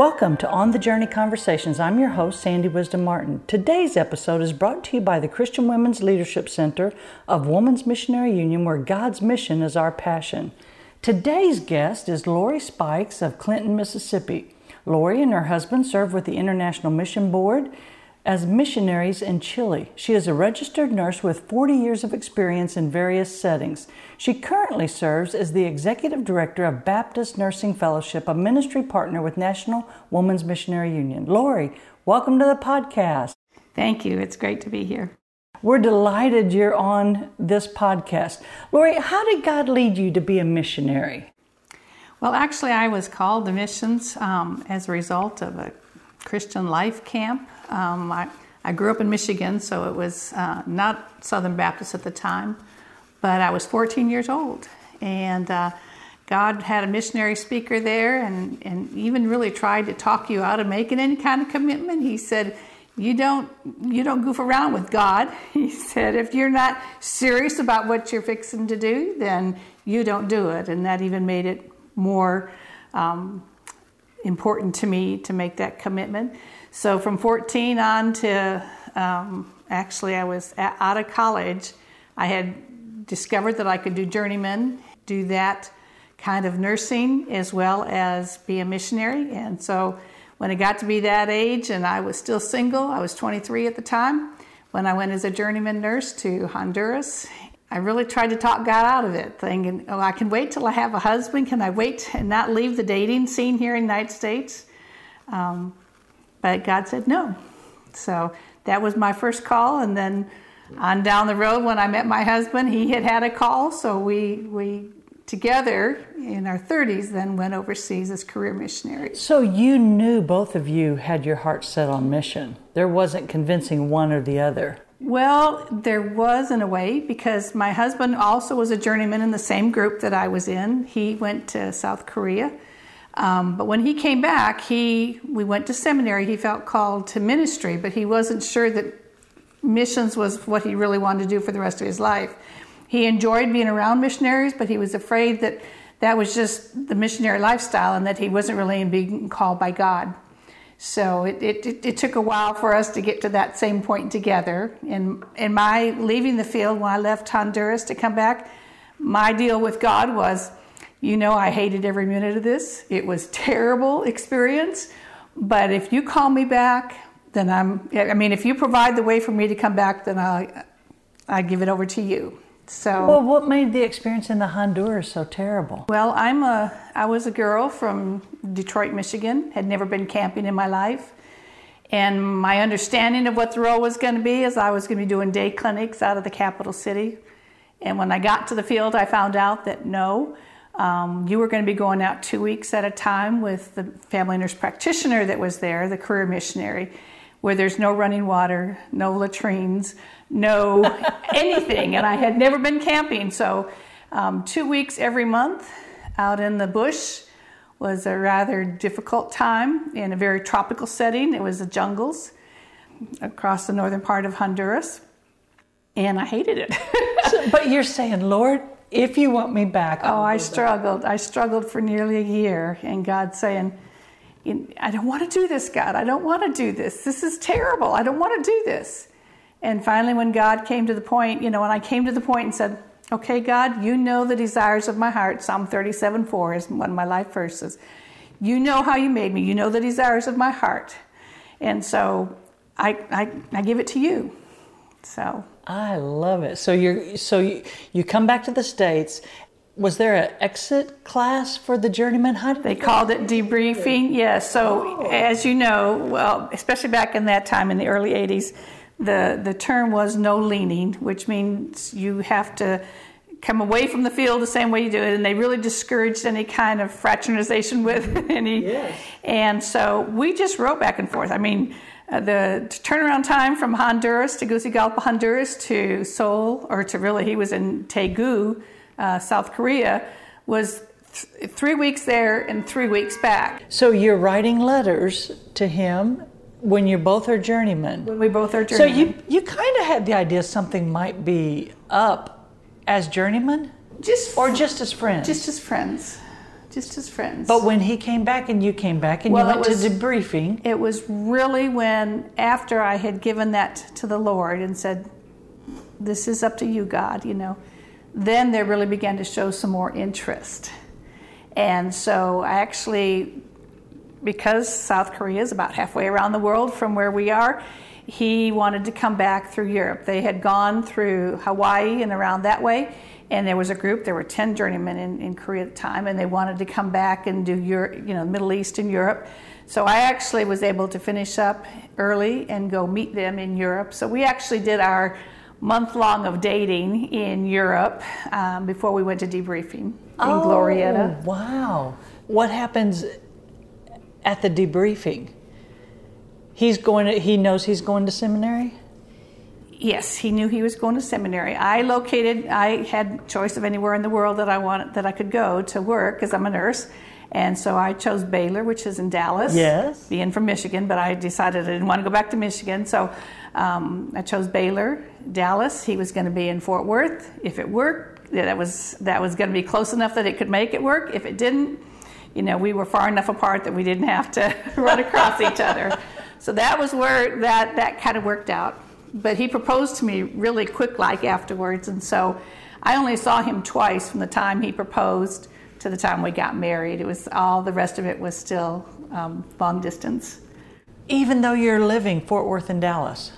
Welcome to On the Journey Conversations. I'm your host, Sandy Wisdom Martin. Today's episode is brought to you by the Christian Women's Leadership Center of Women's Missionary Union, where God's mission is our passion. Today's guest is Lori Spikes of Clinton, Mississippi. Lori and her husband serve with the International Mission Board as missionaries in Chile. She is a registered nurse with 40 years of experience in various settings. She currently serves as the executive director of Baptist Nursing Fellowship, a ministry partner with National Women's Missionary Union. Lori, welcome to the podcast. Thank you. It's great to be here. We're delighted you're on this podcast. Lori, how did God lead you to be a missionary? Well, actually, I was called to missions um, as a result of a Christian life camp. Um, I, I, grew up in Michigan, so it was uh, not Southern Baptist at the time, but I was 14 years old. And uh, God had a missionary speaker there and, and even really tried to talk you out of making any kind of commitment. He said, you don't you don't goof around with God. He said, if you're not serious about what you're fixing to do, then you don't do it. And that even made it more um, important to me to make that commitment. So from 14 on to um, actually, I was at, out of college. I had discovered that I could do journeyman, do that kind of nursing as well as be a missionary. And so when I got to be that age and I was still single, I was 23 at the time, when I went as a journeyman nurse to Honduras I really tried to talk God out of it, thinking, oh, I can wait till I have a husband. Can I wait and not leave the dating scene here in the United States? Um, but God said no. So that was my first call. And then on down the road, when I met my husband, he had had a call. So we, we together in our 30s then went overseas as career missionaries. So you knew both of you had your heart set on mission. There wasn't convincing one or the other. Well, there was in a way because my husband also was a journeyman in the same group that I was in. He went to South Korea. Um, but when he came back, he we went to seminary. He felt called to ministry, but he wasn't sure that missions was what he really wanted to do for the rest of his life. He enjoyed being around missionaries, but he was afraid that that was just the missionary lifestyle and that he wasn't really being called by God. So it, it, it, took a while for us to get to that same point together. And in my leaving the field when I left Honduras to come back, my deal with God was, you know, I hated every minute of this. It was terrible experience. But if you call me back, then I'm, I mean, if you provide the way for me to come back, then I, I give it over to you. So Well, what made the experience in the Honduras so terrible? Well, I'm a I was a girl from Detroit, Michigan, had never been camping in my life. And my understanding of what the role was going to be is I was going to be doing day clinics out of the capital city. And when I got to the field, I found out that no, um, you were going to be going out two weeks at a time with the family nurse practitioner that was there, the career missionary, where there's no running water, no latrines, no anything. And I had never been camping. So, um, two weeks every month out in the bush was a rather difficult time in a very tropical setting. It was the jungles across the northern part of Honduras. And I hated it. so, but you're saying, Lord, if you want me back. I'll oh, I struggled. Back. I struggled for nearly a year. And God saying, I don't want to do this, God. I don't want to do this. This is terrible. I don't want to do this. And finally, when God came to the point, you know, when I came to the point and said, Okay, God, you know the desires of my heart. Psalm 37 4 is one of my life verses. You know how you made me. You know the desires of my heart. And so I, I, I give it to you. So I love it. So you're so you, you come back to the States. Was there an exit class for the journeyman? How did they called it debriefing? Yes. Yeah, so oh. as you know, well, especially back in that time in the early 80s, the, the term was no leaning, which means you have to come away from the field the same way you do it, and they really discouraged any kind of fraternization with any. Yes. And so we just wrote back and forth. I mean, uh, the turnaround time from Honduras to Tegucigalpa, Honduras to Seoul, or to really, he was in Daegu, uh, South Korea, was th- three weeks there and three weeks back. So you're writing letters to him when you both are journeymen. When we both are journeymen. So you you kind of had the idea something might be up as journeymen, just or just as friends. Just as friends. just as friends. But when he came back and you came back and Well, you went was- to debriefing, it was really when after I had given that to the Lord and said, "This is up to you, God," you know, then they really began to show some more interest. And so I actually, because South Korea is about halfway around the world from where we are, he wanted to come back through Europe. They had gone through Hawaii and around that way, and there was a group. There were ten journeymen in, in Korea at the time, and they wanted to come back and do Europe, you know, Middle East and Europe. So I actually was able to finish up early and go meet them in Europe. So we actually did our month long of dating in Europe um, before we went to debriefing in Glorieta. Oh, wow. What happens at the debriefing? He's going to, he knows he's going to seminary? Yes, he knew he was going to seminary. I located. I had choice of anywhere in the world that I wanted that I could go to work because I'm a nurse, and so I chose Baylor, which is in Dallas. Yes. Being from Michigan, but I decided I didn't want to go back to Michigan, so um, I chose Baylor, Dallas. He was going to be in Fort Worth. If it worked, that was that was going to be close enough that it could make it work. If it didn't, you know, we were far enough apart that we didn't have to run across each other. So that was where that that kind of worked out but he proposed to me really quick like afterwards and so i only saw him twice from the time he proposed to the time we got married it was all the rest of it was still um, long distance Even though you're living Fort Worth and Dallas.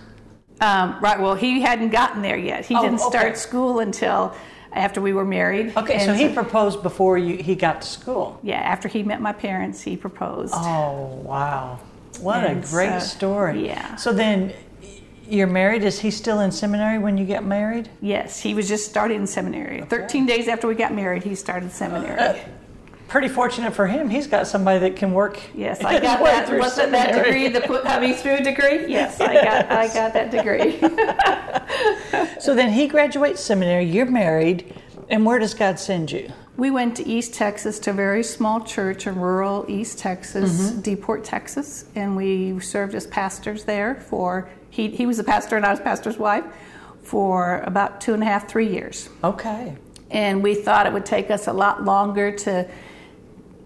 um, right well he hadn't gotten there yet he Oh, didn't okay. start school until after we were married Okay, so And he proposed before you, he got to school. yeah after he met my parents he proposed Oh, wow. What And a great so- story. yeah. So then you're married. Is he still in seminary when you get married? yes he was just starting seminary 13 days after we got married he started seminary uh, Pretty fortunate for him. He's got somebody that can work. Yes, I got that. through Was it that degree, the put hubby through degree? Yes, I got, I got that degree. So then he graduates seminary. You're married, and where does God send you? we went to East Texas to a very small church in rural East Texas, mm-hmm. Deport, Texas, and we served as pastors there for. He he was a pastor and I was pastor's wife for about two and a half, three years. Okay. and we thought it would take us a lot longer to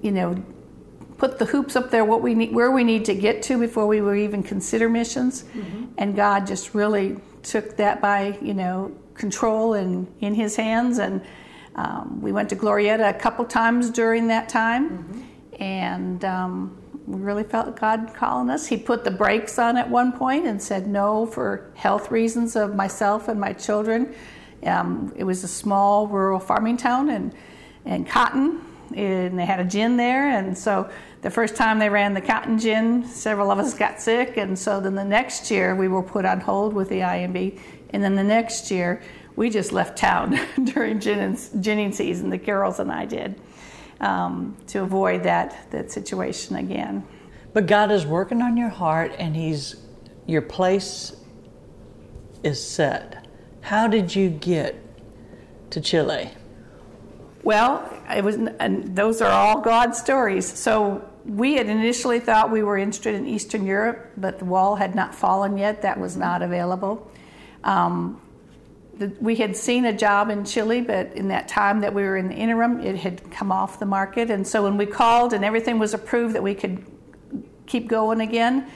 you know put the hoops up there what we need where we need to get to before we would even consider missions. And god just really took that by you know control and in his hands. And um, we went to glorieta a couple times during that time. And um, we really felt god calling us. He put the brakes on at one point and said no for health reasons of myself and my children. Um, it was a small rural farming town and, and cotton, and they had a gin there. And so the first time they ran the cotton gin, several of us got sick. And so then the next year we were put on hold with the IMB. And then the next year we just left town during gin and, ginning season, the girls and I did, um, to avoid that, that situation again. But God is working on your heart, and He's your place is set. How did you get to Chile? Well, it was, and those are all God's stories. So we had initially thought we were interested in Eastern Europe, but the wall had not fallen yet. That was not available. Um, the, we had seen a job in Chile, but in that time that we were in the interim, it had come off the market. And so when we called and everything was approved that we could keep going again,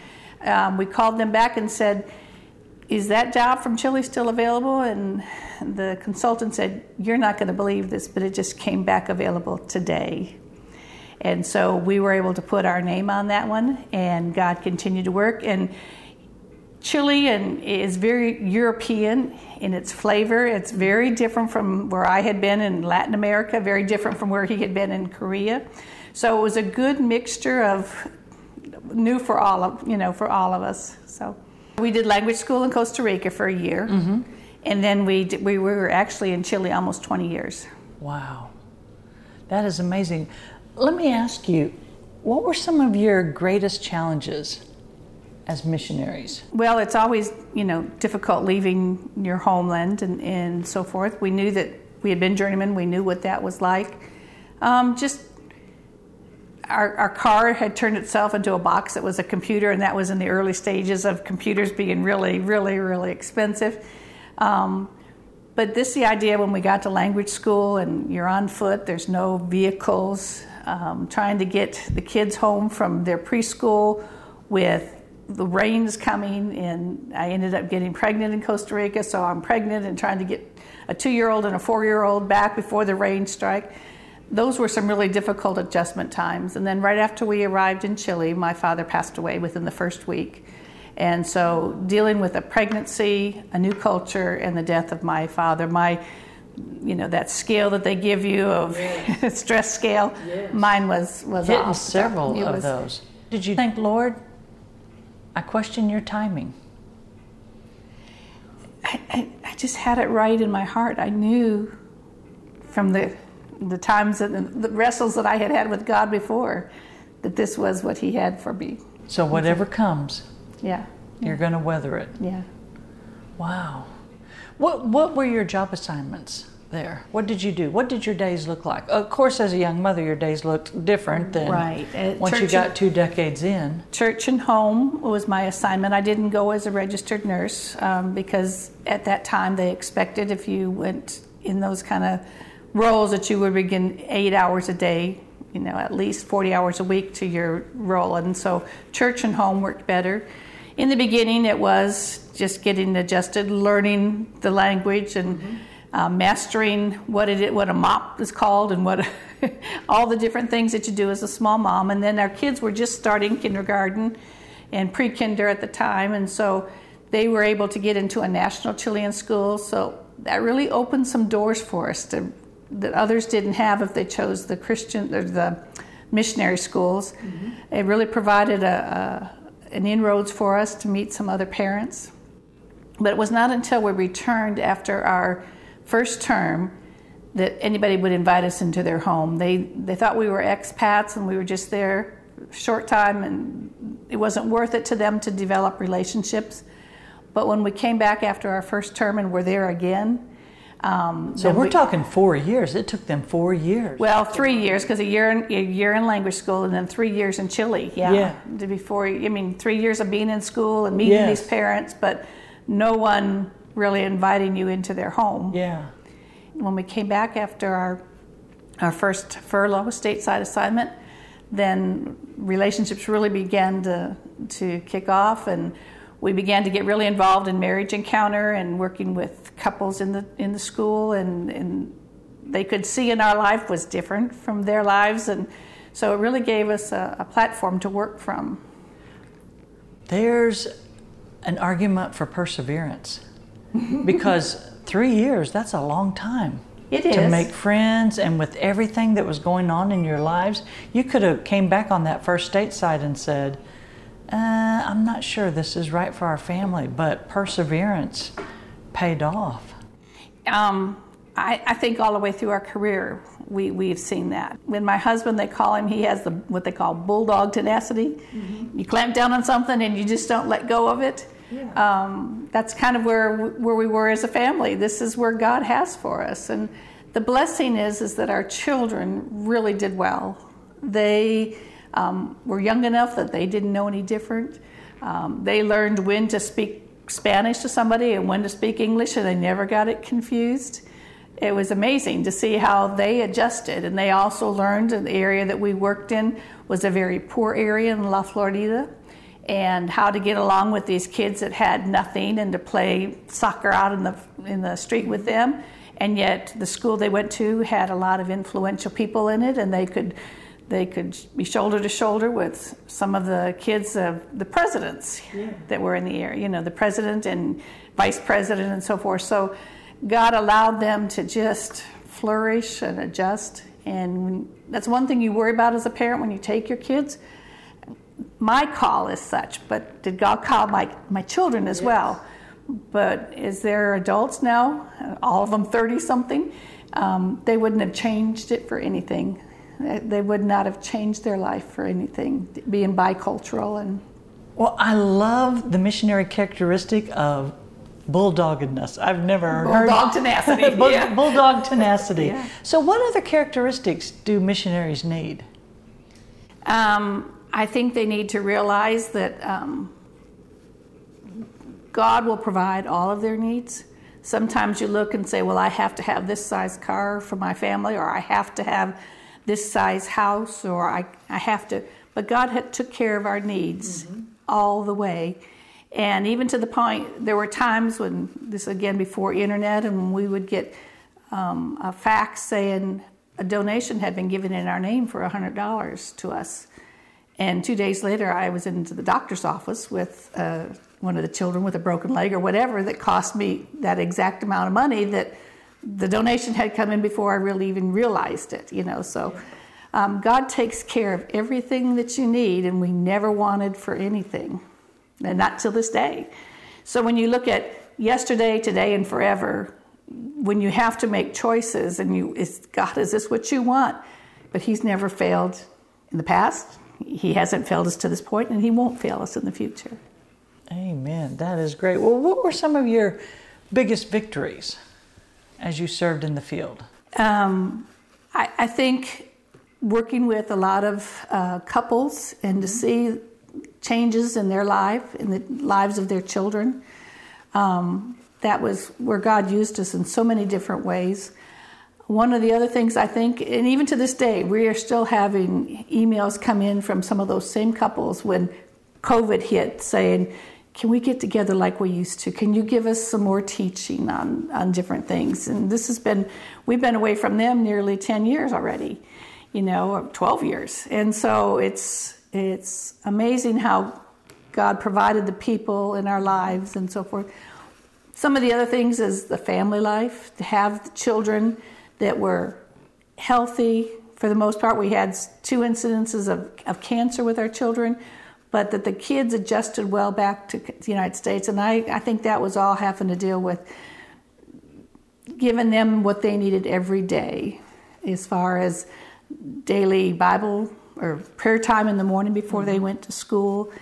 um, we called them back and said, is that job from Chile still available? And the consultant said, You're not going to believe this, but it just came back available today. And so we were able to put our name on that one, and God continued to work. And Chile and is very European in its flavor. It's very different from where I had been in Latin America, very different from where he had been in Korea. So it was a good mixture of new for all of you know for all of us. So we did language school in Costa Rica for a year, and then we did, we were actually in Chile almost 20 years. Wow, that is amazing. Let me ask you, what were some of your greatest challenges as missionaries? Well, it's always, you know, difficult leaving your homeland and, and so forth. We knew that we had been journeymen. We knew what that was like. Um, just our, our car had turned itself into a box that was a computer, and that was in the early stages of computers being really, really, really expensive. Um, but this the idea when we got to language school and you're on foot, there's no vehicles. um, trying to get the kids home from their preschool with the rains coming, and I ended up getting pregnant in Costa Rica. So I'm pregnant and trying to get a two-year-old and a four-year-old back before the rain strike. Those were some really difficult adjustment times. And then right after we arrived in Chile, my father passed away within the first week. And so dealing with a pregnancy, a new culture, and the death of my father, my you know that scale that they give you of yes. stress scale. Yes. Mine was was hitting off. several of was, those. Did you think, Lord, I question your timing? I, I, I, just had it right in my heart. I knew from the the times that the wrestles that I had had with God before that this was what He had for me. So whatever comes, yeah, you're going to weather it. Yeah. Wow. What What were your job assignments? there? What did you do? What did your days look like? Of course, as a young mother, your days looked different than right. At once you got two decades in. Church and home was my assignment. I didn't go as a registered nurse um, because at that time they expected if you went in those kind of roles that you would begin eight hours a day, you know, at least 40 hours a week to your role. And so church and home worked better. In the beginning, it was just getting adjusted, learning the language and. Mm-hmm uh, mastering what it what a mop is called and what all the different things that you do as a small mom. And then our kids were just starting kindergarten and pre-kinder at the time, and so they were able to get into a national Chilean school. So that really opened some doors for us to, that others didn't have if they chose the Christian or the missionary schools. Mm-hmm. It really provided a, a, an inroads for us to meet some other parents. But it was not until we returned after our first term that anybody would invite us into their home. They they thought we were expats and we were just there short time and it wasn't worth it to them to develop relationships. But when we came back after our first term and were there again, um, so we're we, talking four years. It took them four years. Well, three years because a year in, a year in language school and then three years in Chile. Yeah, yeah. Before I mean, three years of being in school and meeting yes. these parents, but no one really inviting you into their home. Yeah. When we came back after our our first furlough stateside assignment, then relationships really began to to kick off and we began to get really involved in marriage encounter and working with couples in the in the school and, and they could see in our life was different from their lives and so it really gave us a, a platform to work from. There's an argument for perseverance because three years, that's a long time. It is. To make friends and with everything that was going on in your lives, you could have came back on that first stateside and said, uh, I'm not sure this is right for our family, but perseverance paid off. Um, I, I, think all the way through our career, we, we've seen that. When my husband, they call him, he has the what they call bulldog tenacity. Mm-hmm. You clamp down on something and you just don't let go of it. Yeah. Um, that's kind of where where we were as a family. This is where God has for us, and the blessing is is that our children really did well. They um, were young enough that they didn't know any different. Um, they learned when to speak Spanish to somebody and when to speak English, and they never got it confused. It was amazing to see how they adjusted, and they also learned the area that we worked in was a very poor area in La Florida and how to get along with these kids that had nothing and to play soccer out in the in the street with them and yet the school they went to had a lot of influential people in it and they could they could be shoulder to shoulder with some of the kids of the presidents yeah. that were in the area you know the president and vice president and so forth so god allowed them to just flourish and adjust and that's one thing you worry about as a parent when you take your kids my call is such, but did God call my, my children as yes. well? But is there adults now, all of them 30 something? Um, they wouldn't have changed it for anything. They would not have changed their life for anything, being bicultural and. Well, I love the missionary characteristic of bulldoggedness. I've never bulldog heard bulldog tenacity. Bull, yeah. Bulldog tenacity. Yeah. So, what other characteristics do missionaries need? Um, I think they need to realize that um, God will provide all of their needs. Sometimes you look and say, Well, I have to have this size car for my family, or I have to have this size house or I, I have to. But God had, took care of our needs mm-hmm. all the way. And even to the point, there were times when, this again before internet, and we would get um, a fax saying a donation had been given in our name for $100 to us. And two days later, I was into the doctor's office with uh, one of the children with a broken leg or whatever that cost me that exact amount of money that the donation had come in before I really even realized it, you know. So um, God takes care of everything that you need, and we never wanted for anything, and not till this day. So when you look at yesterday, today, and forever, when you have to make choices and you, is God, is this what you want? But He's never failed in the past. He hasn't failed us to this point, and He won't fail us in the future. Amen. That is great. Well, what were some of your biggest victories as you served in the field? Um, I, I, think working with a lot of uh, couples and to see changes in their life, in the lives of their children, um, that was where God used us in so many different ways. One of the other things I think, and even to this day, we are still having emails come in from some of those same couples when COVID hit saying, can we get together like we used to? Can you give us some more teaching on, on different things? And this has been, we've been away from them nearly 10 years already, you know, 12 years. And so it's, it's amazing how God provided the people in our lives and so forth. Some of the other things is the family life, to have children that were healthy. For the most part, we had two incidences of, of cancer with our children, but that the kids adjusted well back to the United States. And I, I think that was all having to deal with giving them what they needed every day as far as daily Bible or prayer time in the morning before mm-hmm. they went to school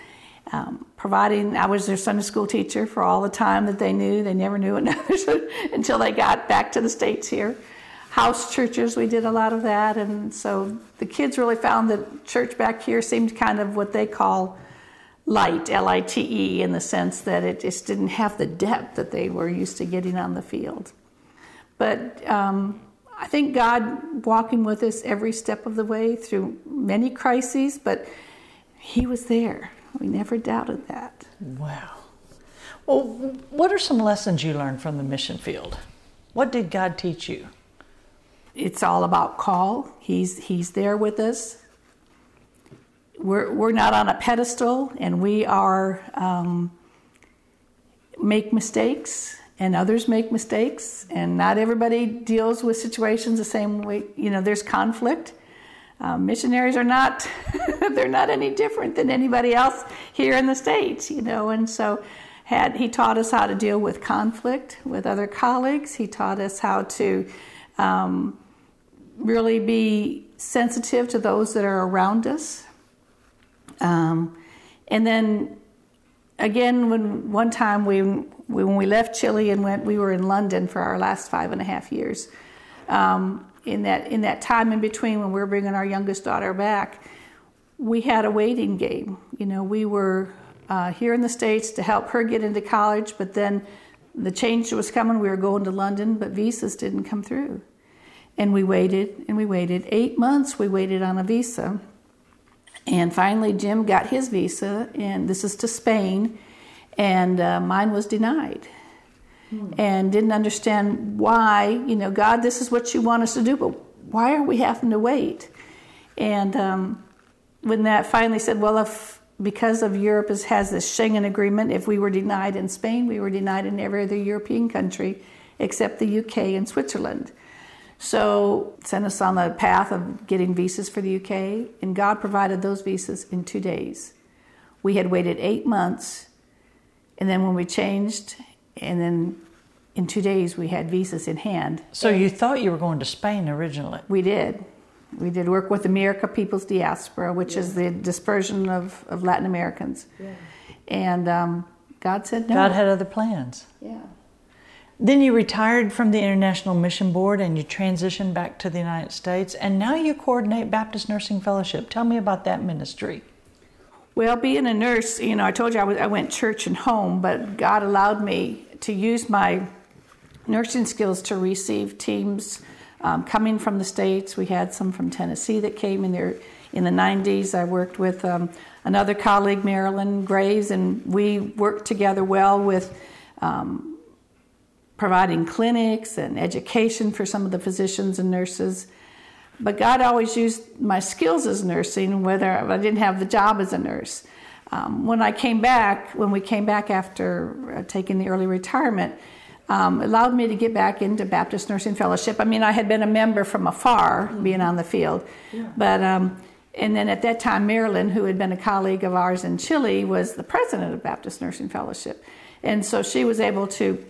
um, providing, I was their Sunday school teacher for all the time that they knew. They never knew another until they got back to the States here. House churches, we did a lot of that. And so the kids really found that church back here seemed kind of what they call light, L I T E, in the sense that it just didn't have the depth that they were used to getting on the field. But um, I think God walking with us every step of the way through many crises, but He was there we never doubted that. Wow. Well, what are some lessons you learned from the mission field? What did God teach you? It's all about call. He's He's there with us. We're we're not on a pedestal, and we are um, make mistakes, and others make mistakes, and not everybody deals with situations the same way. You know, there's conflict, um, missionaries are not they're not any different than anybody else here in the states you know and so had he taught us how to deal with conflict with other colleagues he taught us how to um, really be sensitive to those that are around us um, and then again when one time we when we left chile and went we were in london for our last five and a half years um, in that in that time in between when we were bringing our youngest daughter back, we had a waiting game. You know, we were uh, here in the states to help her get into college, but then the change was coming. We were going to London, but visas didn't come through, and we waited and we waited eight months. We waited on a visa, and finally Jim got his visa, and this is to Spain, and uh, mine was denied and didn't understand why, you know, God, this is what you want us to do, but why are we having to wait? And um, when that finally said, well, if because of Europe has, has this Schengen agreement, if we were denied in Spain, we were denied in every other European country except the UK and Switzerland. So sent us on the path of getting visas for the UK, and God provided those visas in two days. We had waited eight months, and then when we changed and then in two days we had visas in hand. So you thought you were going to Spain originally? We did. We did work with America People's Diaspora, which yeah. is the dispersion of, of Latin Americans. Yeah. And um, God said no. God had other plans. Yeah. Then you retired from the International Mission Board and you transitioned back to the United States, and now you coordinate Baptist Nursing Fellowship. Tell me about that ministry. Well, being a nurse, you know, I told you I, was, I went church and home, but God allowed me to use my nursing skills to receive teams um, coming from the States. We had some from Tennessee that came in there in the 90s. I worked with um, another colleague, Marilyn Graves, and we worked together well with um, providing clinics and education for some of the physicians and nurses. But God always used my skills as nursing, whether I didn't have the job as a nurse. Um, when I came back, when we came back after uh, taking the early retirement, um, allowed me to get back into Baptist Nursing Fellowship. I mean, I had been a member from afar, being on the field, yeah. but um, and then at that time, Marilyn, who had been a colleague of ours in Chile, was the president of Baptist Nursing Fellowship, and so she was able to,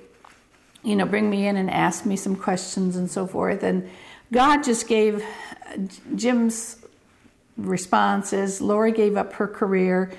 you know, bring me in and ask me some questions and so forth. And God just gave uh, Jim's responses. Lori gave up her career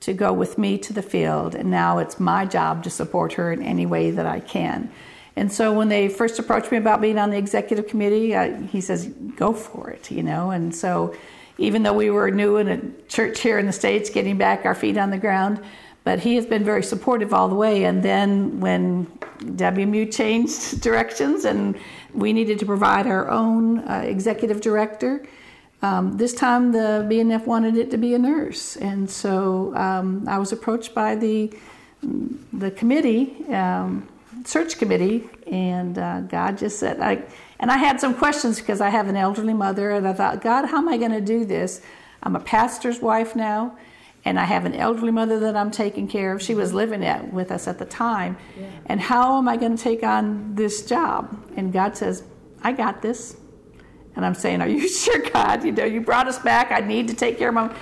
to go with me to the field, and now it's my job to support her in any way that I can. And so when they first approached me about being on the executive committee, I, he says, "Go for it," you know. And so, even though we were new in a church here in the states, getting back our feet on the ground, but he has been very supportive all the way. And then when WMU changed directions and we needed to provide our own uh, executive director, um, this time the BNF wanted it to be a nurse, and so um, I was approached by the the committee, um, search committee, and uh, God just said, I, and I had some questions because I have an elderly mother, and I thought, God, how am I going to do this? I'm a pastor's wife now, and I have an elderly mother that I'm taking care of. She was living at, with us at the time. Yeah. And how am I going to take on this job? And God says, I got this. And I'm saying, Are you sure, God? You know, you brought us back. I need to take care of my.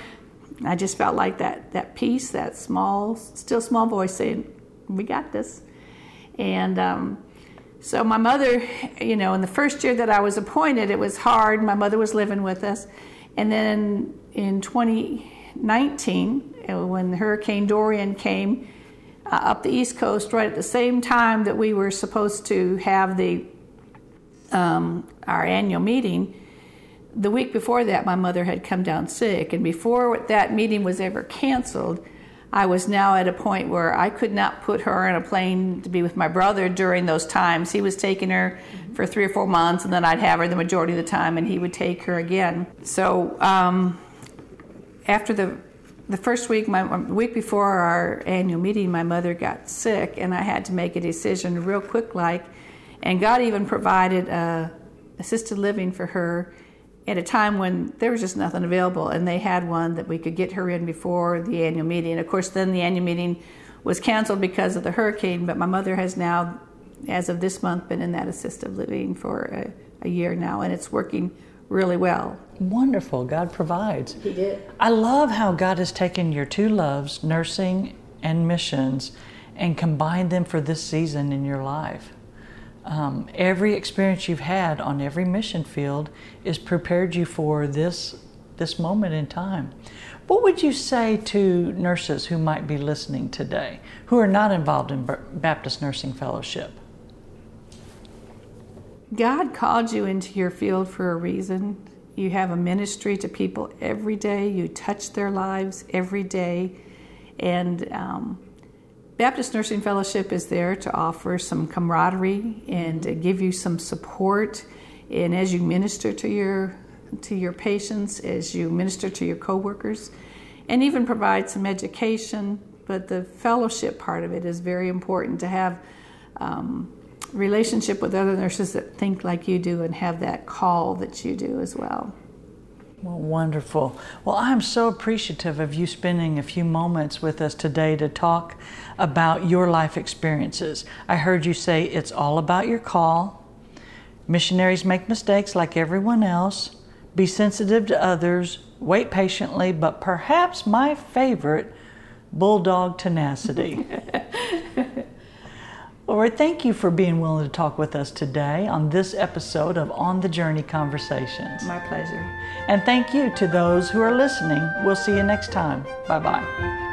I just felt like that that peace, that small, still small voice saying, "We got this." And um, so my mother, you know, in the first year that I was appointed, it was hard. My mother was living with us, and then in 20 19, uh, when Hurricane Dorian came uh, up the East Coast, right at the same time that we were supposed to have the um, our annual meeting, the week before that, my mother had come down sick, and before that meeting was ever canceled, I was now at a point where I could not put her in a plane to be with my brother during those times. He was taking her for three or four months, and then I'd have her the majority of the time, and he would take her again. So. Um, after the the first week, my week before our annual meeting, my mother got sick, and I had to make a decision real quick, like and God even provided uh, assisted living for her at a time when there was just nothing available. And they had one that we could get her in before the annual meeting. Of course, then the annual meeting was canceled because of the hurricane, but my mother has now, as of this month, been in that assisted living for a, a year now, and it's working really well. Wonderful. God provides. He did. I love how God has taken your two loves, nursing and missions, and combined them for this season in your life. Um, every experience you've had on every mission field is prepared you for this this moment in time. What would you say to nurses who might be listening today who are not involved in Baptist Nursing Fellowship? God called you into your field for a reason. You have a ministry to people every day. You touch their lives every day, and um, Baptist Nursing Fellowship is there to offer some camaraderie and to give you some support. And as you minister to your to your patients, as you minister to your coworkers, and even provide some education. But the fellowship part of it is very important to have um, relationship with other nurses that think like you do and have that call that you do as well. Well, wonderful. Well, I'm so appreciative of you spending a few moments with us today to talk about your life experiences. I heard you say it's all about your call. Missionaries make mistakes like everyone else. Be sensitive to others. Wait patiently, but perhaps my favorite, bulldog tenacity. Lord, thank you for being willing to talk with us today on this episode of On the Journey Conversations. My pleasure. And thank you to those who are listening. We'll see you next time. Bye bye.